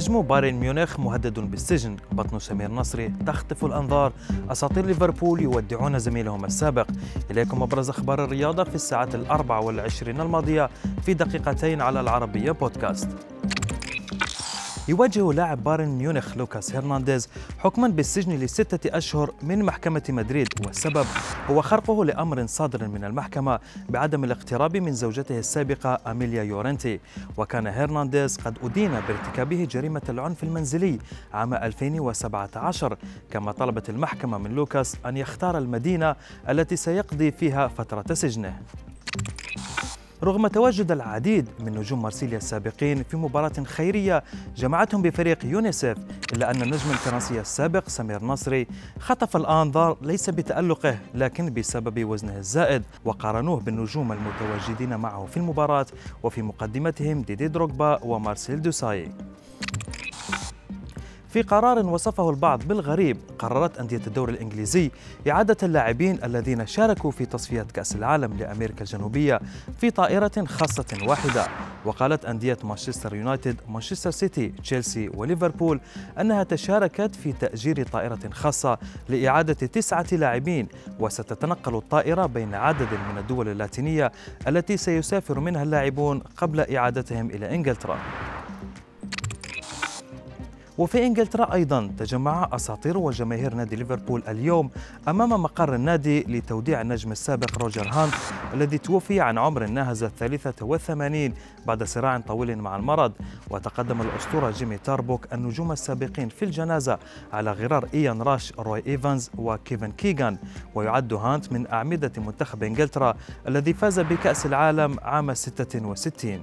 نجم بايرن ميونخ مهدد بالسجن بطن سمير نصري تخطف الأنظار. أساطير ليفربول يودعون زميلهم السابق. إليكم أبرز أخبار الرياضة في الساعات الأربع والعشرين الماضية في دقيقتين على العربية بودكاست. يواجه لاعب بايرن ميونخ لوكاس هرنانديز حكما بالسجن لستة أشهر من محكمة مدريد والسبب هو خرقه لأمر صادر من المحكمة بعدم الاقتراب من زوجته السابقة أميليا يورنتي. وكان هرنانديز قد أدين بارتكابه جريمة العنف المنزلي عام 2017 كما طلبت المحكمة من لوكاس أن يختار المدينة التي سيقضي فيها فترة سجنه. رغم تواجد العديد من نجوم مارسيليا السابقين في مباراة خيرية جمعتهم بفريق يونيسف إلا أن النجم الفرنسي السابق سمير نصري خطف الأنظار ليس بتألقه لكن بسبب وزنه الزائد وقارنوه بالنجوم المتواجدين معه في المباراة وفي مقدمتهم ديدي دروغبا ومارسيل دوساي. في قرار وصفه البعض بالغريب قررت أندية الدوري الإنجليزي إعادة اللاعبين الذين شاركوا في تصفية كأس العالم لأمريكا الجنوبية في طائرة خاصة واحدة. وقالت أندية مانشستر يونايتد مانشستر سيتي تشيلسي وليفربول أنها تشاركت في تأجير طائرة خاصة لإعادة تسعة لاعبين. وستتنقل الطائرة بين عدد من الدول اللاتينية التي سيسافر منها اللاعبون قبل إعادتهم إلى إنجلترا. وفي إنجلترا أيضا تجمع أساطير وجماهير نادي ليفربول اليوم أمام مقر النادي لتوديع النجم السابق روجر هانت الذي توفي عن عمر ناهز الثالثة والثمانين بعد صراع طويل مع المرض. وتقدم الأسطورة جيمي تاربوك النجوم السابقين في الجنازة على غرار إيان راش روي إيفانز وكيفن كيغان. ويعد هانت من أعمدة منتخب إنجلترا الذي فاز بكأس العالم عام 66